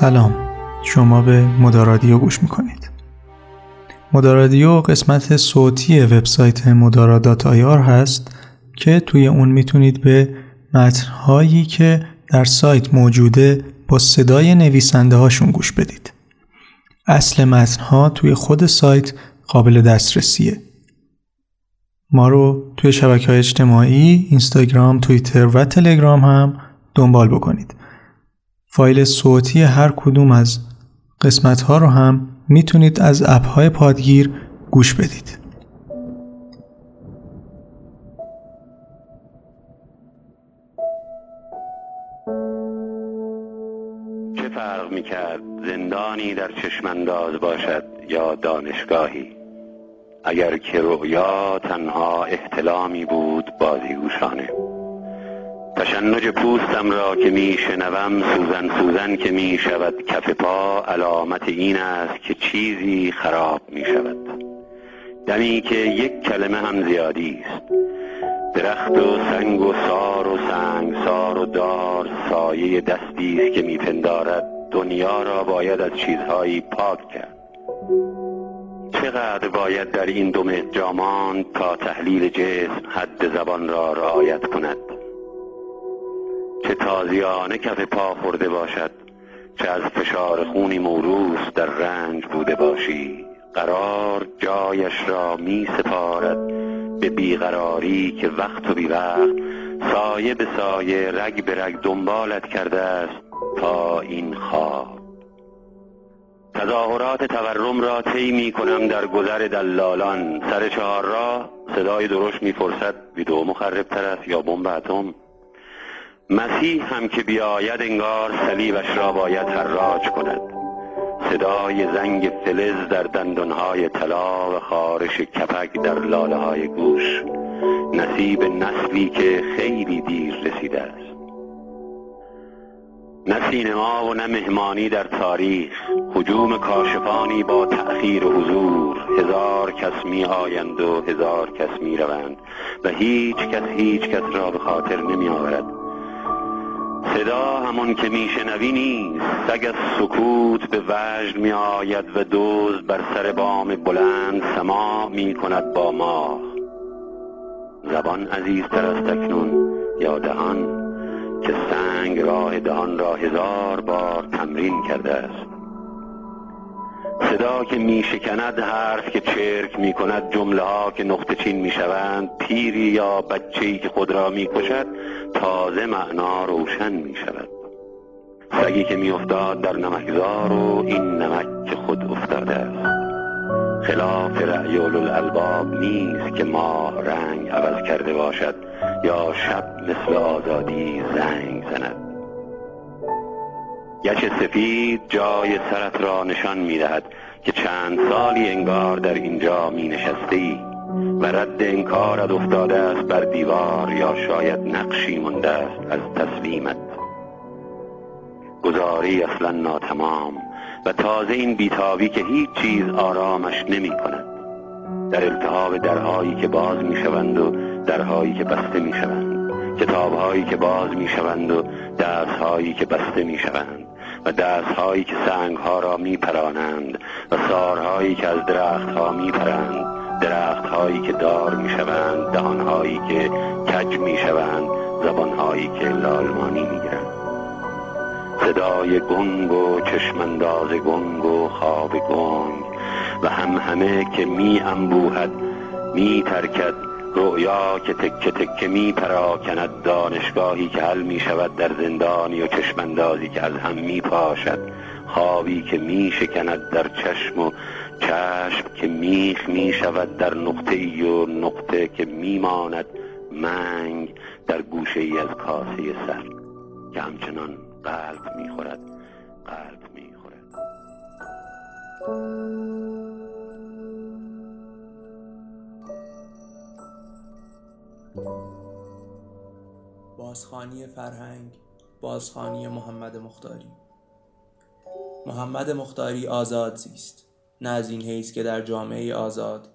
سلام. شما به مدارادیو گوش می‌کنید. مدارادیو قسمت صوتی وبسایت مدارا آیار هست که توی اون می‌تونید به متنهایی که در سایت موجوده با صدای نویسنده هاشون گوش بدید. اصل متنها توی خود سایت قابل دسترسیه. ما رو توی شبکه های اجتماعی اینستاگرام، توییتر و تلگرام هم دنبال بکنید. فایل صوتی هر کدوم از قسمت ها رو هم می‌تونید از اپ های پادگیر گوش بدید. چه فرق می‌کرد زندانی در چشمانداز باشد یا دانشگاهی؟ اگر که رؤیا تنها احتلامی بود بازیگوشانه. تشنج پوستم را که می شنوم سوزن سوزن که می شود کف پا علامت این است که چیزی خراب می شود دمی که یک کلمه هم زیادی است. درخت و سنگ و سار و سنگ سار و دار سایه دستی است که میپندارد. دنیا را باید از چیزهایی پاک کرد. چقدر باید در این دو جامان تا تحلیل جسم حد زبان را رعایت کند؟ چه تازیانه کف پا خورده باشد چه از فشار خونی موروس در رنج بوده باشی. قرار جایش را می سپارد به بیقراری که وقت و بی وقت سایه به سایه رگ به رگ دنبالت کرده است تا این خواب. تظاهرات تورم را طی می کنم در گذر دلالان. سر چهار را صدای درشت می فرصد ویدو مخرب تر است یا بمب اتم؟ مسیح هم که بیاید انگار صلیبش را باید حراج کند. صدای زنگ فلز در دندانهای طلا و خارش کپک در لاله های گوش. نصیب نسلی که خیلی دیر رسیده است. نه سینما و نه مهمانی در تاریخ. حجوم کاشفانی با تأخیر حضور. هزار کس می آیند و هزار کس می روند و هیچ کس هیچ کس را به خاطر نمی آورد صدا همون که میشنوی نیست. سگ از سکوت به وجد می آید و دوز بر سر بام بلند سما می کند با ماه زبان عزیزتر از تکنون یا دهان که سنگ راه دهان را هزار بار تمرین کرده است. صدا که می شکند حرف که چرک می کند جمله ها که نقطه چین می شوند پیری یا بچه‌ای که خود را می کشد تازه معنا روشن می شود سگی که می افتاد در نمکزار و این نمک که خود افتاده خلاف رعیول الالباب نیست که ماه رنگ عوض کرده باشد یا شب مثل آزادی زنگ زند. گچ سفید جای سرت را نشان می دهد که چند سالی انگار در اینجا می نشسته ای و رد انکارت افتاده است بر دیوار یا شاید نقشی مونده است از تسلیمت. گزاری اصلا ناتمام و تازه این بیتابی که هیچ چیز آرامش نمی کند در التهاب درهایی که باز می شوند و درهایی که بسته می شوند کتابهایی که باز می شوند و درسهایی که بسته می شوند و دستهایی که سنگها را می پرانند و سارهایی که از درختها می پرند درختهایی که دار می شوند دهانهایی که کج می شوند زبانهایی که لالمانی می گیرند صدای گنگ و چشمانداز گنگ و خواب گنگ و هم همه که می انبوهد می ترکد رؤیا که تکه تکه می پراکند دانشگاهی که حل می شود در زندانی و چشماندازی که از هم می پاشد. خوابی که می شکند در چشم و چشم که میخ می شود در نقطه ای و نقطه که می ماند منگ در گوشه ای از کاسه سر که همچنان قلب می‌خورد قلب می‌خورد بازخانی فرهنگ بازخانی محمد مختاری. محمد مختاری آزاد زیست نه از این حیث که در جامعه آزاد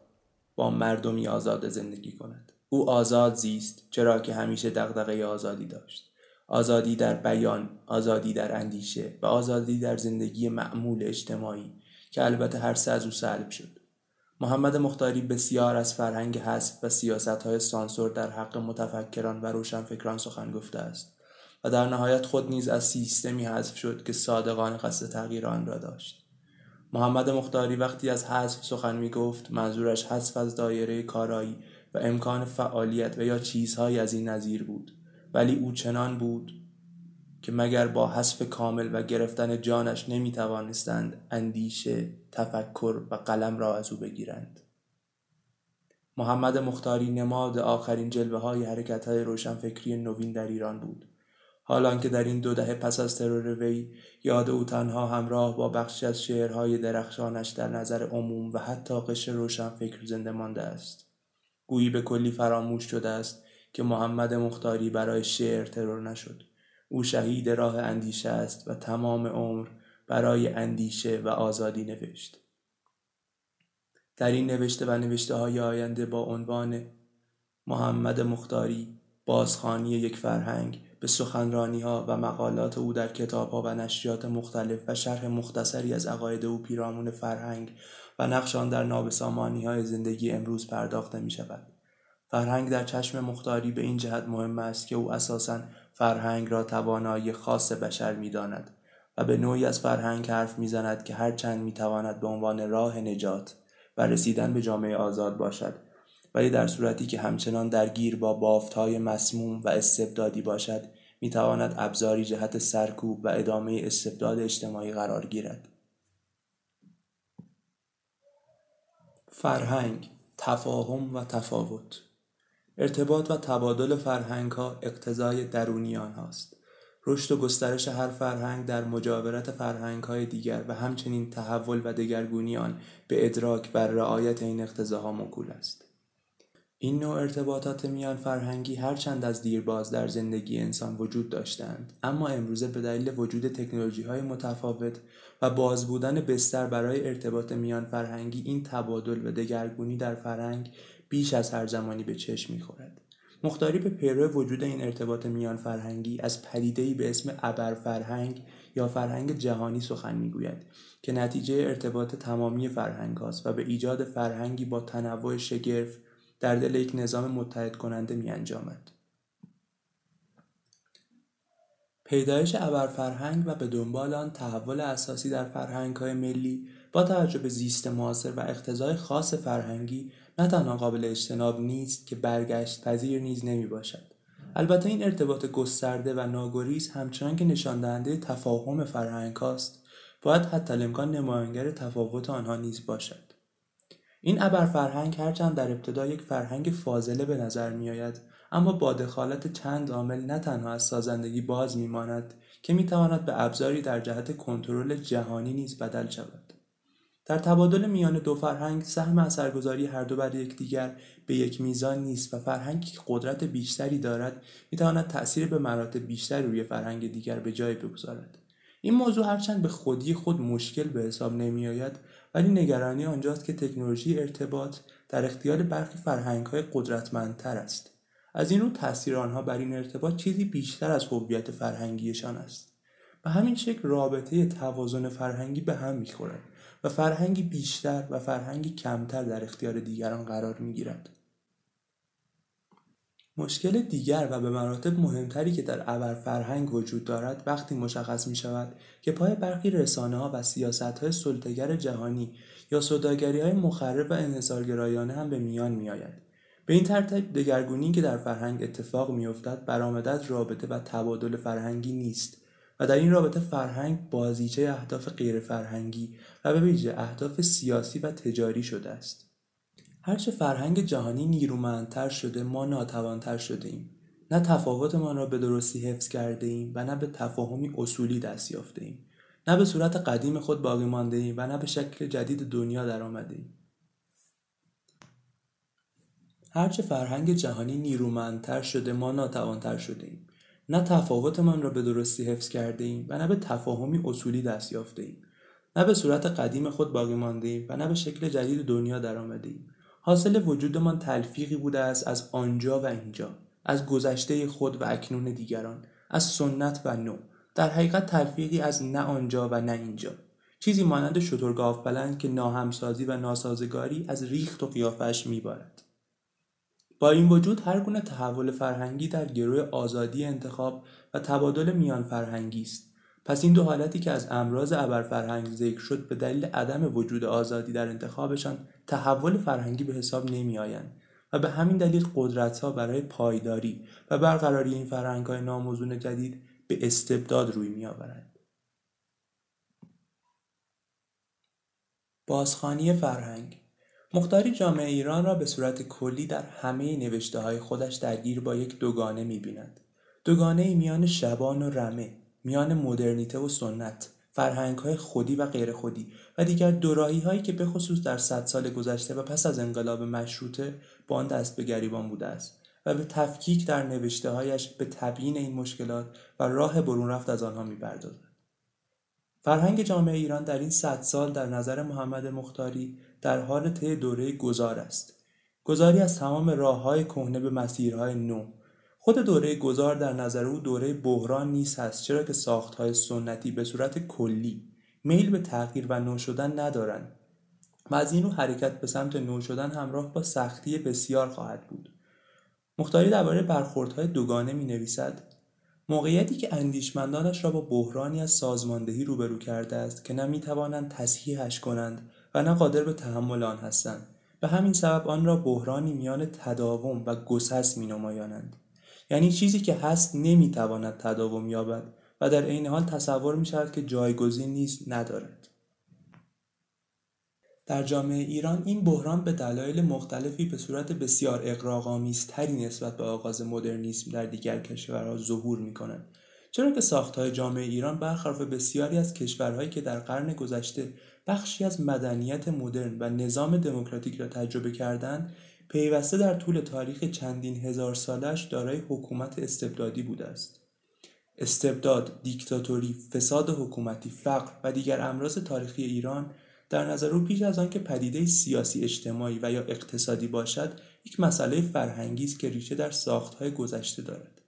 با مردمی آزاد زندگی کند. او آزاد زیست چرا که همیشه دغدغه آزادی داشت. آزادی در بیان، آزادی در اندیشه و آزادی در زندگی معمول اجتماعی که البته هر سه از او سلب شد. محمد مختاری بسیار از فرهنگ حذف و سیاست های سانسور در حق متفکران و روشنفکران سخن گفته است و در نهایت خود نیز از سیستمی حذف شد که صادقان قصد تغییر آن را داشت. محمد مختاری وقتی از حذف سخن می گفت منظورش حذف از دایره کارایی و امکان فعالیت و یا چیزهایی از این نظیر بود ولی او چنان بود که مگر با حذف کامل و گرفتن جانش نمی توانستند اندیشه، تفکر و قلم را از او بگیرند. محمد مختاری نماد آخرین جلوه های حرکت های روشنفکری نوین در ایران بود. حالان که در این دو دهه پس از ترور وی یاد او تنها همراه با بخشی از شعرهای درخشانش در نظر عموم و حتی قشر روشنفکر زنده مانده است. گویی به کلی فراموش شده است که محمد مختاری برای شعر ترور نشد. او شهید راه اندیشه است و تمام عمر برای اندیشه و آزادی نوشت. در این نوشته و نوشته های آینده با عنوان محمد مختاری بازخانی یک فرهنگ به سخنرانی ها و مقالات او در کتاب ها و نشریات مختلف و شرح مختصری از عقاید او پیرامون فرهنگ و نقشان در نابسامانی های زندگی امروز پرداخته می شود. فرهنگ در چشم مختاری به این جهت مهم است که او اساساً فرهنگ را توانایی خاص بشر می داند و به نوعی از فرهنگ حرف می‌زند که هرچند می‌تواند به عنوان راه نجات و رسیدن به جامعه آزاد باشد. ولی در صورتی که همچنان درگیر با بافتهای مسموم و استبدادی باشد می‌تواند ابزاری جهت سرکوب و ادامه استبداد اجتماعی قرار گیرد. فرهنگ تفاهم و تفاوت ارتباط و تبادل فرهنگ ها اقتضای درونی آنهاست. رشد و گسترش هر فرهنگ در مجاورت فرهنگ های دیگر و همچنین تحول و دگرگونی آن به ادراک و رعایت این اقتضاها موکول است. این نوع ارتباطات میان فرهنگی هرچند از دیرباز در زندگی انسان وجود داشتند اما امروزه به دلیل وجود تکنولوژی های متفاوت و باز بودن بستر برای ارتباط میان فرهنگی این تبادل و دگرگونی در فرهنگ بیش از هر زمانی به چشم می‌خورد مختاری به پیرو وجود این ارتباط میان فرهنگی از پدیده‌ای به اسم ابر فرهنگ یا فرهنگ جهانی سخن می‌گوید که نتیجه ارتباط تمامی فرهنگ هاست و به ایجاد فرهنگی با تنوع شگرف در دل یک نظام متحد کننده می انجامد. پیدایش ابرفرهنگ و به دنبال آن تحول اساسی در فرهنگ های ملی با توجه به زیست معاصر و اقتضای خاص فرهنگی نه تنها قابل اجتناب نیست که برگشت پذیر نیز نمی باشد. البته این ارتباط گسترده و ناگریز همچنان که نشان دهنده تفاهم فرهنگ است باید حتی امکان نمایانگر تفاوت آنها نیز باشد. این ابرفرهنگ هرچند در ابتدا یک فرهنگ فاضله به نظر می آید اما با دخالت چند عامل نه تنها از سازندگی باز میماند که می‌تواند به ابزاری در جهت کنترل جهانی نیز بدل شود در تبادل میان دو فرهنگ سهم اثرگذاری هر دو بر یکدیگر به یک میزان نیست و فرهنگی که قدرت بیشتری دارد می‌تواند تأثیر به مراتب بیشتری روی فرهنگ دیگر به جای بگذارد. این موضوع هرچند به خودی خود مشکل به حساب نمیآید ولی نگرانی آنجاست که تکنولوژی ارتباط در اختیار برخی فرهنگ‌های قدرتمندتر است. از این رو تاثیر آنها بر این ارتباط چیزی بیشتر از هویت فرهنگیشان است. به همین شکل رابطه توازن فرهنگی به هم می‌خورد. و فرهنگی بیشتر و فرهنگی کمتر در اختیار دیگران قرار می‌گیرد مشکل دیگر و به مراتب مهمتری که در ابر فرهنگ وجود دارد وقتی مشخص می شود که پای برخی رسانه ها و سیاست های سلطگر جهانی یا صداگری های مخرب و انحصارگرایانه هم به میان می آید. به این ترتیب دگرگونی که در فرهنگ اتفاق میافتد برآمده رابطه و تبادل فرهنگی نیست و در این رابطه فرهنگ بازیچه اهداف غیر فرهنگی و به ویژه اهداف سیاسی و تجاری شده است. هرچه فرهنگ جهانی نیرومندتر شده ما ناتوانتر شده ایم نه تفاوتمان را به درستی حفظ کرده ایم و نه به تفاهمی اصولی دست یافته ایم نه به صورت قدیم خود باقی مانده ایم و نه به شکل جدید دنیا در آمده ایم هرچه فرهنگ جهانی نیرومندتر شده ما ناتوانتر شده ایم نه تفاوتمان را به درستی حفظ کرده ایم و نه به تفاهمی اصولی دست یافته ایم نه به صورت قدیم خود باقی مانده ایم و نه به شکل جدید دنیا در آمده ایم حاصل وجودمان تلفیقی بوده است از آنجا و اینجا از گذشته خود و اکنون دیگران از سنت و نو. در حقیقت تلفیقی از نه آنجا و نه اینجا. چیزی مانند شترگاف بلند که ناهمسازی و ناسازگاری از ریخت و قیافش میبارد. با این وجود هر گونه تحول فرهنگی در گروه آزادی انتخاب و تبادل میان فرهنگی است پس این دو حالتی که از امراض فرهنگ ذکر شد به دلیل عدم وجود آزادی در انتخابشان تحول فرهنگی به حساب نمی آیند و به همین دلیل قدرت ها برای پایداری و برقراری این فرهنگ های ناموزون جدید به استبداد روی می آورند. بازخانی فرهنگ مختاری جامعه ایران را به صورت کلی در همه نوشته های خودش درگیر با یک دوگانه می بیند. دوگانه ای میان شبان و رمه میان مدرنیته و سنت فرهنگ های خودی و غیر خودی و دیگر دوراهی هایی که به خصوص در صد سال گذشته و پس از انقلاب مشروطه با آن دست به گریبان بوده است و به تفکیک در نوشته هایش به تبیین این مشکلات و راه برون رفت از آنها می‌پردازد فرهنگ جامعه ایران در این صد سال در نظر محمد مختاری در حال طی دوره گذار است. گذاری از تمام راه های کهنه به مسیرهای نو. خود دوره گذار در نظر او دوره بحران نیست هست چرا که ساختهای سنتی به صورت کلی میل به تغییر و نو شدن ندارند و از این رو حرکت به سمت نو شدن همراه با سختی بسیار خواهد بود. مختاری درباره برخوردهای دوگانه می نویسد موقعیتی که اندیشمندانش را با بحرانی از سازماندهی روبرو کرده است که نه می توانند تصحیحش کنند و نه قادر به تحمل آن هستند به همین سبب آن را بحرانی میان تداوم و گسست می نمایانند. یعنی چیزی که هست نمی‌تواند تداوم یابد و در عین حال تصور می شود که جایگزین نیست ندارد در جامعه ایران این بحران به دلایل مختلفی به صورت بسیار اقراق‌آمیزتری نسبت به آغاز مدرنیسم در دیگر کشورها ظهور می کند چرا که ساختهای جامعه ایران برخلاف بسیاری از کشورهایی که در قرن گذشته بخشی از مدنیت مدرن و نظام دموکراتیک را تجربه کردند پیوسته در طول تاریخ چندین هزار سالش دارای حکومت استبدادی بوده است. استبداد، دیکتاتوری، فساد حکومتی، فقر و دیگر امراض تاریخی ایران در نظر او پیش از آنکه پدیده سیاسی اجتماعی و یا اقتصادی باشد یک مسئله فرهنگی است که ریشه در ساختهای گذشته دارد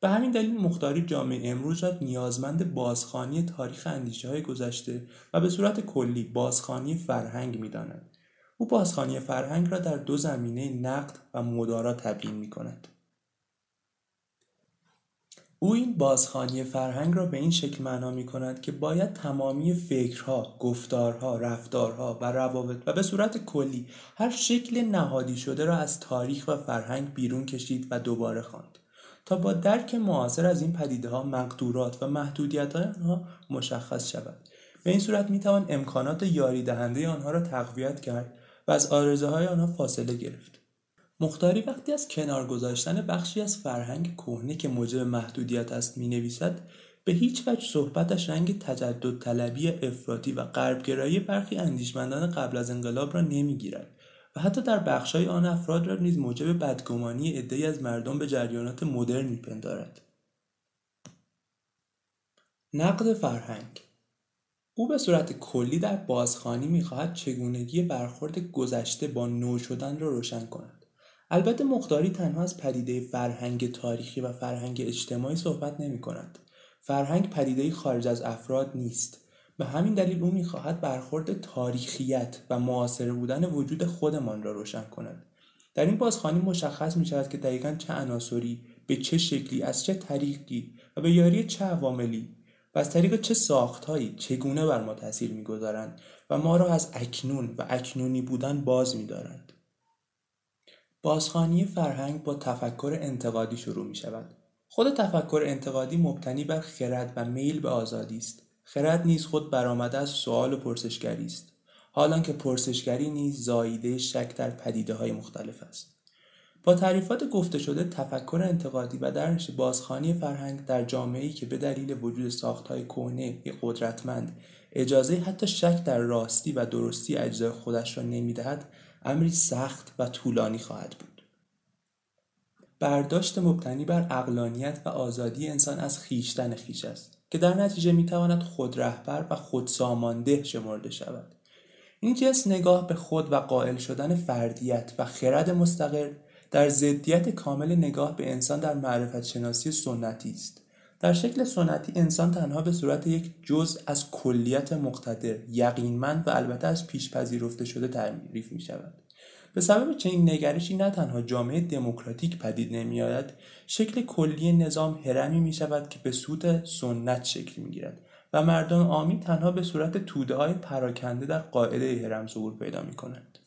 به همین دلیل مختاری جامعه امروز را نیازمند بازخانی تاریخ اندیشه های گذشته و به صورت کلی بازخانی فرهنگ می‌داند او بازخانی فرهنگ را در دو زمینه نقد و مدارا تبیین می کند. او این بازخانی فرهنگ را به این شکل معنا می کند که باید تمامی فکرها، گفتارها، رفتارها و روابط و به صورت کلی هر شکل نهادی شده را از تاریخ و فرهنگ بیرون کشید و دوباره خواند تا با درک معاصر از این پدیده ها مقدورات و محدودیت آنها مشخص شود. به این صورت می توان امکانات یاری دهنده آنها را تقویت کرد و از آرزوهای آنها فاصله گرفت. مختاری وقتی از کنار گذاشتن بخشی از فرهنگ کهنه که موجب محدودیت است می نویسد به هیچ وجه صحبتش رنگ تجدد طلبی افراطی و غربگرایی برخی اندیشمندان قبل از انقلاب را نمی‌گیرد و حتی در بخشهای آن افراد را نیز موجب بدگمانی عدهای از مردم به جریانات مدرن میپندارد. نقد فرهنگ او به صورت کلی در بازخوانی می‌خواهد چگونگی برخورد گذشته با نو شدن را روشن کند. البته مختاری تنها از پدیده فرهنگ تاریخی و فرهنگ اجتماعی صحبت نمی کند. فرهنگ پدیده خارج از افراد نیست. به همین دلیل او می‌خواهد برخورد تاریخیت و معاصر بودن وجود خودمان را روشن کند. در این بازخوانی مشخص می شود که دقیقا چه عناصری به چه شکلی از چه طریقی و به یاری چه عواملی و از طریق چه ساختهایی چگونه بر ما تاثیر می‌گذارند و ما را از اکنون و اکنونی بودن باز میدارند بازخانی فرهنگ با تفکر انتقادی شروع می شود. خود تفکر انتقادی مبتنی بر خرد و میل به آزادی است. خرد نیز خود برآمده از سوال و پرسشگری است. حالان که پرسشگری نیز زاییده شک در پدیده های مختلف است. با تعریفات گفته شده تفکر انتقادی و درنش بازخانی فرهنگ در جامعه‌ای که به دلیل وجود ساختهای کهنه قدرتمند اجازه حتی شک در راستی و درستی اجزای خودش را نمی‌دهد امری سخت و طولانی خواهد بود. برداشت مبتنی بر اقلانیت و آزادی انسان از خیشتن خیش است که در نتیجه می‌تواند خود رهبر و خود سامانده شمرده شود. این جنس نگاه به خود و قائل شدن فردیت و خرد مستقل در ضدیت کامل نگاه به انسان در معرفت شناسی سنتی است. در شکل سنتی انسان تنها به صورت یک جزء از کلیت مقتدر یقینمند و البته از پیش پذیرفته شده تعریف می شود به سبب چنین نگرشی نه تنها جامعه دموکراتیک پدید نمیآید شکل کلی نظام هرمی می شود که به سود سنت شکل می گیرد و مردم عامی تنها به صورت توده های پراکنده در قاعده هرم ظهور پیدا می کنند.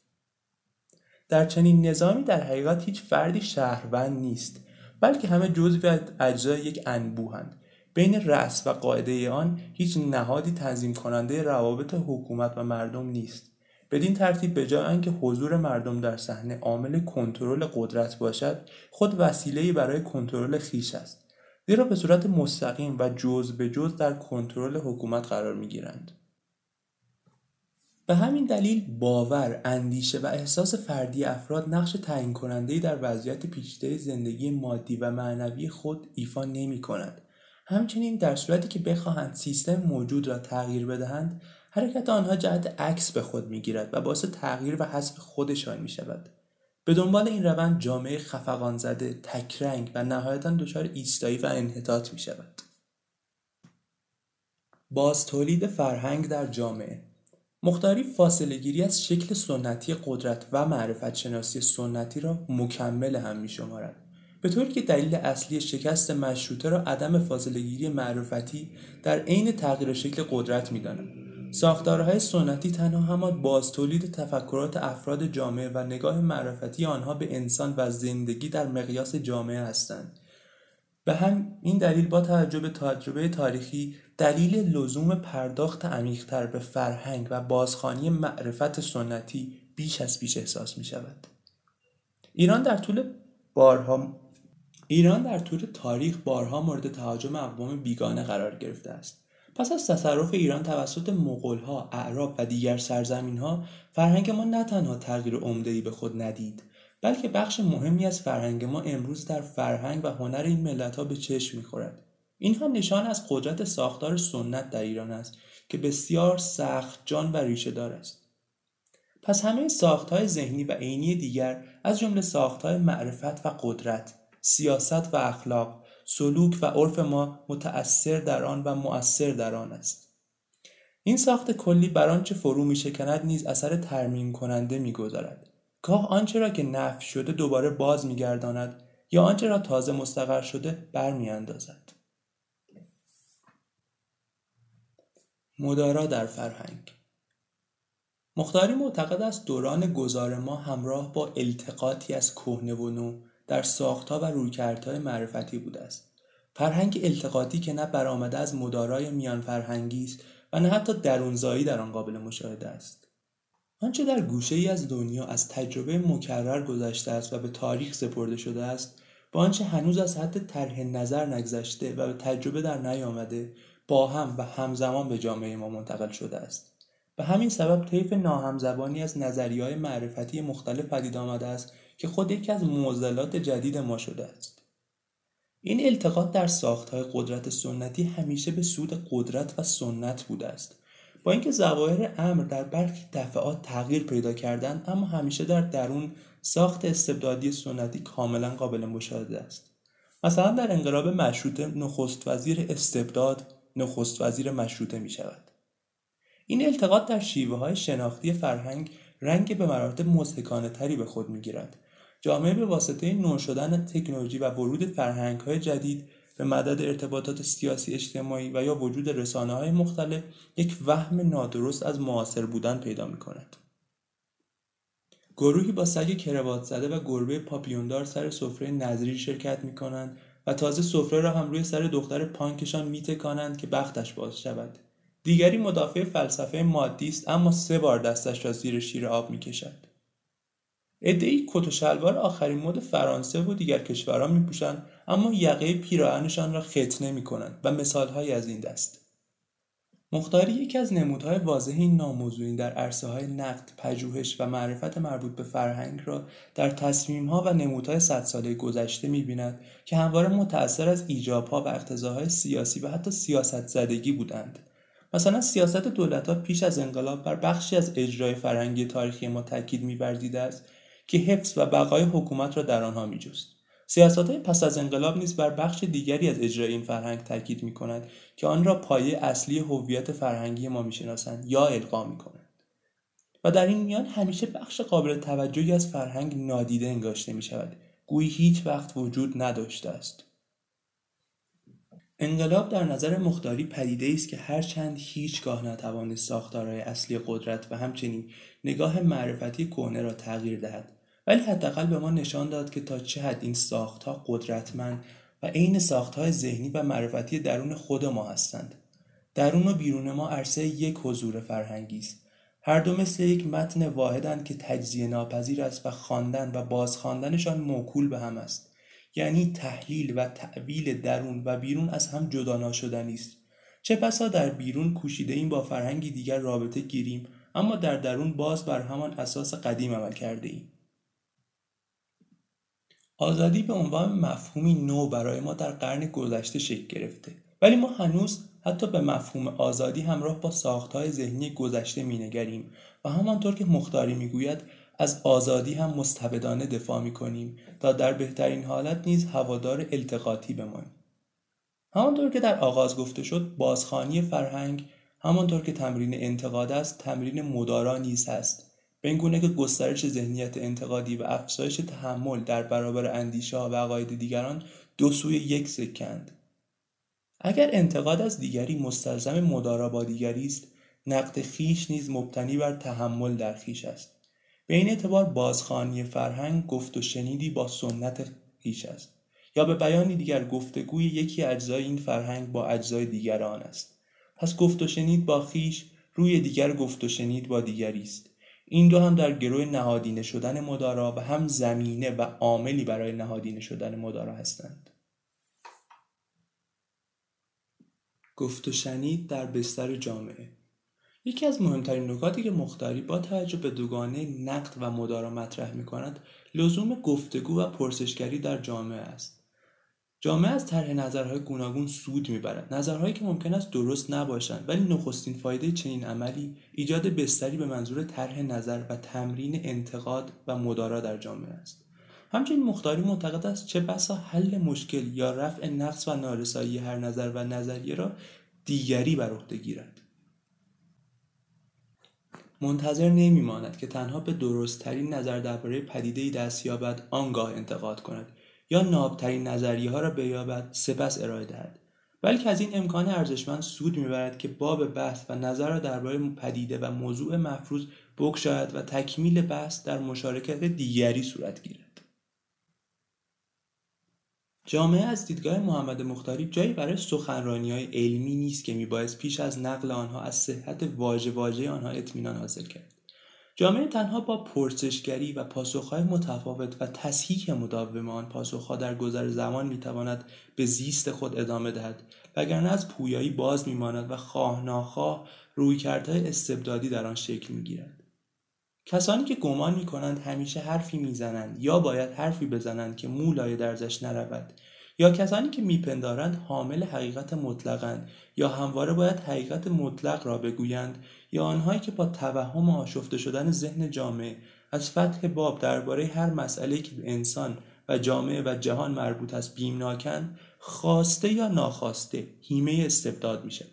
در چنین نظامی در حقیقت هیچ فردی شهروند نیست بلکه همه جزوی اجزای یک انبوهند بین رأس و قاعده آن هیچ نهادی تنظیم کننده روابط حکومت و مردم نیست. بدین ترتیب به جای آنکه حضور مردم در صحنه عامل کنترل قدرت باشد خود وسیله‌ای برای کنترل خیش است. زیرا به صورت مستقیم و جز به جز در کنترل حکومت قرار می‌گیرند. به همین دلیل باور، اندیشه و احساس فردی افراد نقش تعیین کننده در وضعیت پیچیده زندگی مادی و معنوی خود ایفا نمی کند. همچنین در صورتی که بخواهند سیستم موجود را تغییر بدهند حرکت آنها جهت عکس به خود می‌گیرد و باعث تغییر و حذف خودشان می شود. به دنبال این روند جامعه خفقان زده، تکرنگ و نهایتا دچار ایستایی و انحطاط می شود. باز تولید فرهنگ در جامعه مختاری فاصله گیری از شکل سنتی قدرت و معرفت شناسی سنتی را مکمل هم می شمارد. به طوری که دلیل اصلی شکست مشروطه را عدم فاصله گیری معرفتی در عین تغییر شکل قدرت می داند. ساختارهای سنتی تنها همان باز تولید تفکرات افراد جامعه و نگاه معرفتی آنها به انسان و زندگی در مقیاس جامعه هستند. به هم این دلیل با توجه به تجربه تاریخی دلیل لزوم پرداخت عمیقتر به فرهنگ و بازخانی معرفت سنتی بیش از پیش احساس می شود. ایران در طول بارها ایران در طول تاریخ بارها مورد تهاجم اقوام بیگانه قرار گرفته است. پس از تصرف ایران توسط مغولها، اعراب و دیگر سرزمینها فرهنگ ما نه تنها تغییر عمده‌ای به خود ندید بلکه بخش مهمی از فرهنگ ما امروز در فرهنگ و هنر این ملت ها به چشم می‌خورد اینها نشان از قدرت ساختار سنت در ایران است که بسیار سخت جان و ریشه دار است. پس همه ساختهای ذهنی و عینی دیگر از جمله ساختهای معرفت و قدرت سیاست و اخلاق سلوک و عرف ما متأثر در آن و مؤثر در آن است. این ساخت کلی بر آنچه فرو میشکند نیز اثر ترمیم کننده می‌گذارد. گاه آنچه را که نفی شده دوباره باز میگرداند یا آنچه را تازه مستقر شده برمیاندازد. مدارا در فرهنگ. مختاری معتقد است دوران گذار ما همراه با التقاطی از کهنه و نو در ساختها و رویکردهای معرفتی بوده است. فرهنگ التقاطی که نه برآمده از مدارای میان فرهنگی است و نه حتی درونزایی در آن قابل مشاهده است. آنچه در گوشه ای از دنیا از تجربه مکرر گذشته است و به تاریخ سپرده شده است با آنچه هنوز از حد طرح نظر نگذشته و به تجربه در نیامده با هم و همزمان به جامعه ما منتقل شده است. به همین سبب طیف ناهمزبانی از نظریه های معرفتی مختلف پدید آمده است که خود یکی از معضلات جدید ما شده است. این التقاط در ساختهای قدرت سنتی همیشه به سود قدرت و سنت بوده است. با اینکه ظواهر امر در برخی دفعات تغییر پیدا کردند اما همیشه در درون ساخت استبدادی سنتی کاملا قابل مشاهده است. مثلا در انقلاب مشروطه نخست وزیر استبداد نخست وزیر مشروطه می شود این التقاط در شیوه های شناختی فرهنگ رنگ به مراتب مزهکانه تری به خود می گیرد جامعه به واسطه نو شدن تکنولوژی و ورود فرهنگ های جدید به مدد ارتباطات سیاسی اجتماعی و یا وجود رسانه های مختلف یک وهم نادرست از معاصر بودن پیدا می کند. گروهی با سگ کروات زده و گربه پاپیوندار سر سفره نظری شرکت می کنند و تازه سفره را هم روی سر دختر پانکشان می تکانند که بختش باز شود. دیگری مدافع فلسفه مادی است اما سه بار دستش را زیر شیر آب می کشد. ادعی کت و شلوار آخرین مد فرانسه و دیگر کشورها میپوشند اما یقه پیراهنشان را ختنه می‌کنند و مثالهایی از این دست مختاری یکی از نمودهای واضح این ناموضوعی در عرصه های نقد، پژوهش و معرفت مربوط به فرهنگ را در تصمیمها و نمودهای صد ساله گذشته می‌بیند که همواره متأثر از ایجابها و اقتضاهای سیاسی و حتی سیاست زدگی بودند. مثلا سیاست دولتها پیش از انقلاب بر بخشی از اجرای فرهنگی تاریخی ما تاکید می‌ورزیده است که حفظ و بقای حکومت را در آنها میجست سیاست های پس از انقلاب نیز بر بخش دیگری از اجرای این فرهنگ تاکید می کند که آن را پایه اصلی هویت فرهنگی ما می‌شناسند یا القا می کنند و در این میان همیشه بخش قابل توجهی از فرهنگ نادیده انگاشته می شود گویی هیچ وقت وجود نداشته است. انقلاب در نظر مختاری پدیده است که هرچند هیچگاه نتوانست ساختارهای اصلی قدرت و همچنین نگاه معرفتی کهنه را تغییر دهد. ولی حداقل به ما نشان داد که تا چه حد این ساختها قدرتمند و عین ساختهای ذهنی و معرفتی درون خود ما هستند. درون و بیرون ما عرصه یک حضور فرهنگی است. هر دو مثل یک متن واحدند که تجزیه ناپذیر است و خواندن و بازخواندنشان موکول به هم است. یعنی تحلیل و تعویل درون و بیرون از هم جدا ناشدنی است. چه بسا در بیرون کوشیده این با فرهنگی دیگر رابطه گیریم اما در درون باز بر همان اساس قدیم عمل کرده ایم. آزادی به عنوان مفهومی نو برای ما در قرن گذشته شکل گرفته. ولی ما هنوز حتی به مفهوم آزادی همراه با ساختهای ذهنی گذشته مینگریم و همانطور که مختاری می‌گوید از آزادی هم مستبدانه دفاع می کنیم تا در بهترین حالت نیز هوادار التقاطی بمانیم. همانطور که در آغاز گفته شد بازخانی فرهنگ همانطور که تمرین انتقاد است تمرین مدارا نیز است به این گونه که گسترش ذهنیت انتقادی و افزایش تحمل در برابر اندیشه و عقاید دیگران دو سوی یک سکند. اگر انتقاد از دیگری مستلزم مدارا با دیگری است نقد خیش نیز مبتنی بر تحمل در خیش است. به این اعتبار بازخانی فرهنگ گفت و شنیدی با سنت خیش است. یا به بیانی دیگر گفتگوی یکی اجزای این فرهنگ با اجزای دیگر آن است. پس گفت و شنید با خیش روی دیگر گفت و شنید با دیگری است. این دو هم در گروه نهادینه شدن مدارا و هم زمینه و عاملی برای نهادینه شدن مدارا هستند. گفت و شنید در بستر جامعه. یکی از مهمترین نکاتی که مختاری با توجه به دوگانه نقد و مدارا مطرح می کند لزوم گفتگو و پرسشگری در جامعه است. جامعه از طرح نظرهای گوناگون سود می‌برد نظرهایی که ممکن است درست نباشند ولی نخستین فایده چنین عملی ایجاد بستری به منظور طرح نظر و تمرین انتقاد و مدارا در جامعه است. همچنین مختاری معتقد است چه بسا حل مشکل یا رفع نقص و نارسایی هر نظر و نظریه را دیگری بر عهده گیرد. منتظر نمیماند که تنها به درستترین نظر درباره پدیده دست یابد آنگاه انتقاد کند. یا نابترین نظریه ها را بیابد سپس ارائه دهد. بلکه از این امکان ارزشمند سود می‌برد که باب بحث و نظر را درباره پدیده و موضوع مفروض بگشاید و تکمیل بحث در مشارکت دیگری صورت گیرد. جامعه از دیدگاه محمد مختاری جایی برای سخنرانی های علمی نیست که میبایست پیش از نقل آنها از صحت واژه واژه آنها اطمینان حاصل کرد. جامعه تنها با پرسشگری و پاسخهای متفاوت و تصحیح مداوم آن پاسخها در گذر زمان می‌تواند به زیست خود ادامه دهد وگرنه از پویایی باز میماند و خواه ناخواه رویکردهای استبدادی در آن شکل می‌گیرد. کسانی که گمان می کنند همیشه حرفی می‌زنند یا باید حرفی بزنند که مولای درزش نرود یا کسانی که میپندارند حامل حقیقت مطلقند یا همواره باید حقیقت مطلق را بگویند یا آنهایی که با توهم آشفته شدن ذهن جامعه از فتح باب درباره هر مسئله که به انسان و جامعه و جهان مربوط است بیمناکند خواسته یا ناخواسته هیمه استبداد می شود.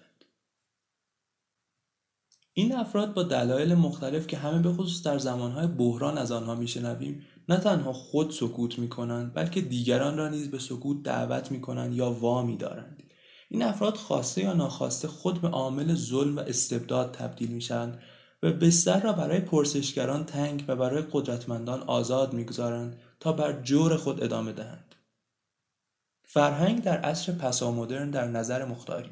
این افراد با دلایل مختلف که همه به خصوص در زمانهای بحران از آنها میشنویم نه تنها خود سکوت می کنند بلکه دیگران را نیز به سکوت دعوت می کنند یا وامی دارند این افراد خواسته یا ناخواسته خود به عامل ظلم و استبداد تبدیل می شوند و بستر را برای پرسشگران تنگ و برای قدرتمندان آزاد می‌گذارند تا بر جور خود ادامه دهند. فرهنگ در عصر پسامدرن در نظر مختاری.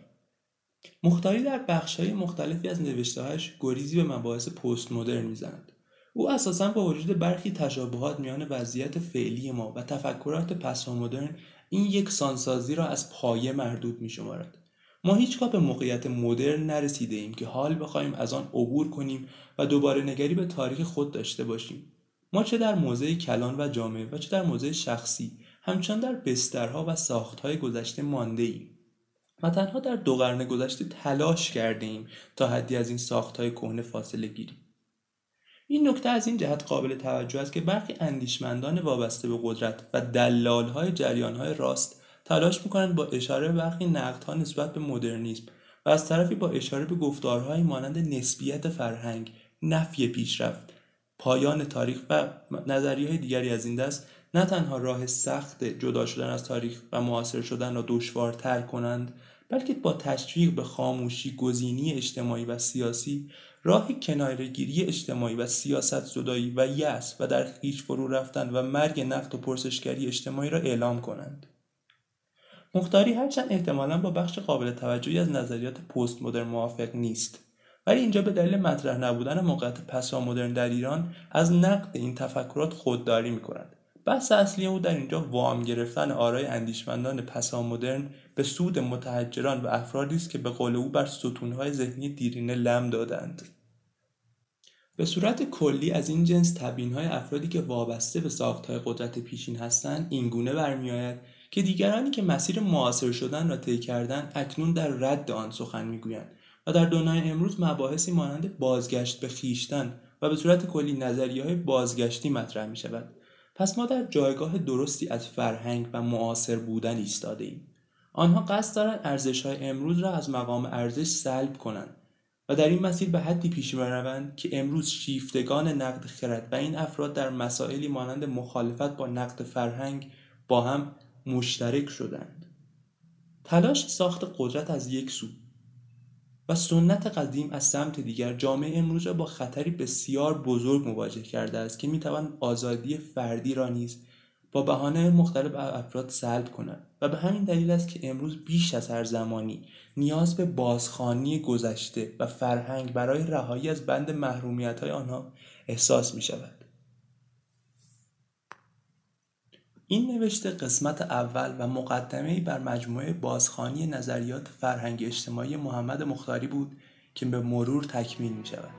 مختاری در بخشهای مختلفی از نوشتههایش گریزی به مباحث پست مدرن می‌زند. او اساسا با وجود برخی تشابهات میان وضعیت فعلی ما و تفکرات پسامدرن این یک سانسازی را از پایه مردود می شمارد. ما هیچگاه به موقعیت مدرن نرسیده ایم که حال بخواهیم از آن عبور کنیم و دوباره نگری به تاریخ خود داشته باشیم. ما چه در موضع کلان و جامعه و چه در موضع شخصی همچنان در بسترها و ساختهای گذشته مانده ایم. و تنها در دو قرن گذشته تلاش کرده ایم تا حدی از این ساختهای کهنه فاصله گیریم. این نکته از این جهت قابل توجه است که برخی اندیشمندان وابسته به قدرت و دلالهای جریانهای راست تلاش می‌کنند با اشاره به برخی نقدها نسبت به مدرنیسم و از طرفی با اشاره به گفتارهایی مانند نسبیت فرهنگ نفی پیشرفت پایان تاریخ و نظریه های دیگری از این دست نه تنها راه سخت جدا شدن از تاریخ و معاصر شدن را دشوارتر کنند بلکه با تشویق به خاموشی گزینی اجتماعی و سیاسی راه کنارگیری اجتماعی و سیاست زدایی و یأس و در خیش فرو رفتن و مرگ نقد و پرسشگری اجتماعی را اعلام کنند. مختاری هرچند احتمالا با بخش قابل توجهی از نظریات پست مدرن موافق نیست ولی اینجا به دلیل مطرح نبودن موقعیت پسا مدرن در ایران از نقد این تفکرات خودداری می کند بحث اصلی او در اینجا وام گرفتن آرای اندیشمندان پسا مدرن به سود متحجران و افرادی است که به قول او بر ستونهای ذهنی دیرینه لم دادند. به صورت کلی از این جنس تبیینهای افرادی که وابسته به ساختهای قدرت پیشین هستند اینگونه برمیآید که دیگرانی که مسیر معاصر شدن را طی کردن اکنون در رد آن سخن می‌گویند و در دنیای امروز مباحثی مانند بازگشت به خیشتن و به صورت کلی نظریه های بازگشتی مطرح می شود پس ما در جایگاه درستی از فرهنگ و معاصر بودن ایستاده ایم. آنها قصد دارند ارزش های امروز را از مقام ارزش سلب کنند و در این مسیر به حدی پیش بروند که امروز شیفتگان نقد خرد و این افراد در مسائلی مانند مخالفت با نقد فرهنگ با هم مشترک شدند. تلاش ساخت قدرت از یک سو. و سنت قدیم از سمت دیگر جامعه امروز را با خطری بسیار بزرگ مواجه کرده است که می‌توان آزادی فردی را نیز با بهانه مختلف افراد سلب کند و به همین دلیل است که امروز بیش از هر زمانی نیاز به بازخانی گذشته و فرهنگ برای رهایی از بند محرومیت های آنها احساس می شود. این نوشته قسمت اول و مقدمه بر مجموعه بازخانی نظریات فرهنگ اجتماعی محمد مختاری بود که به مرور تکمیل می شود.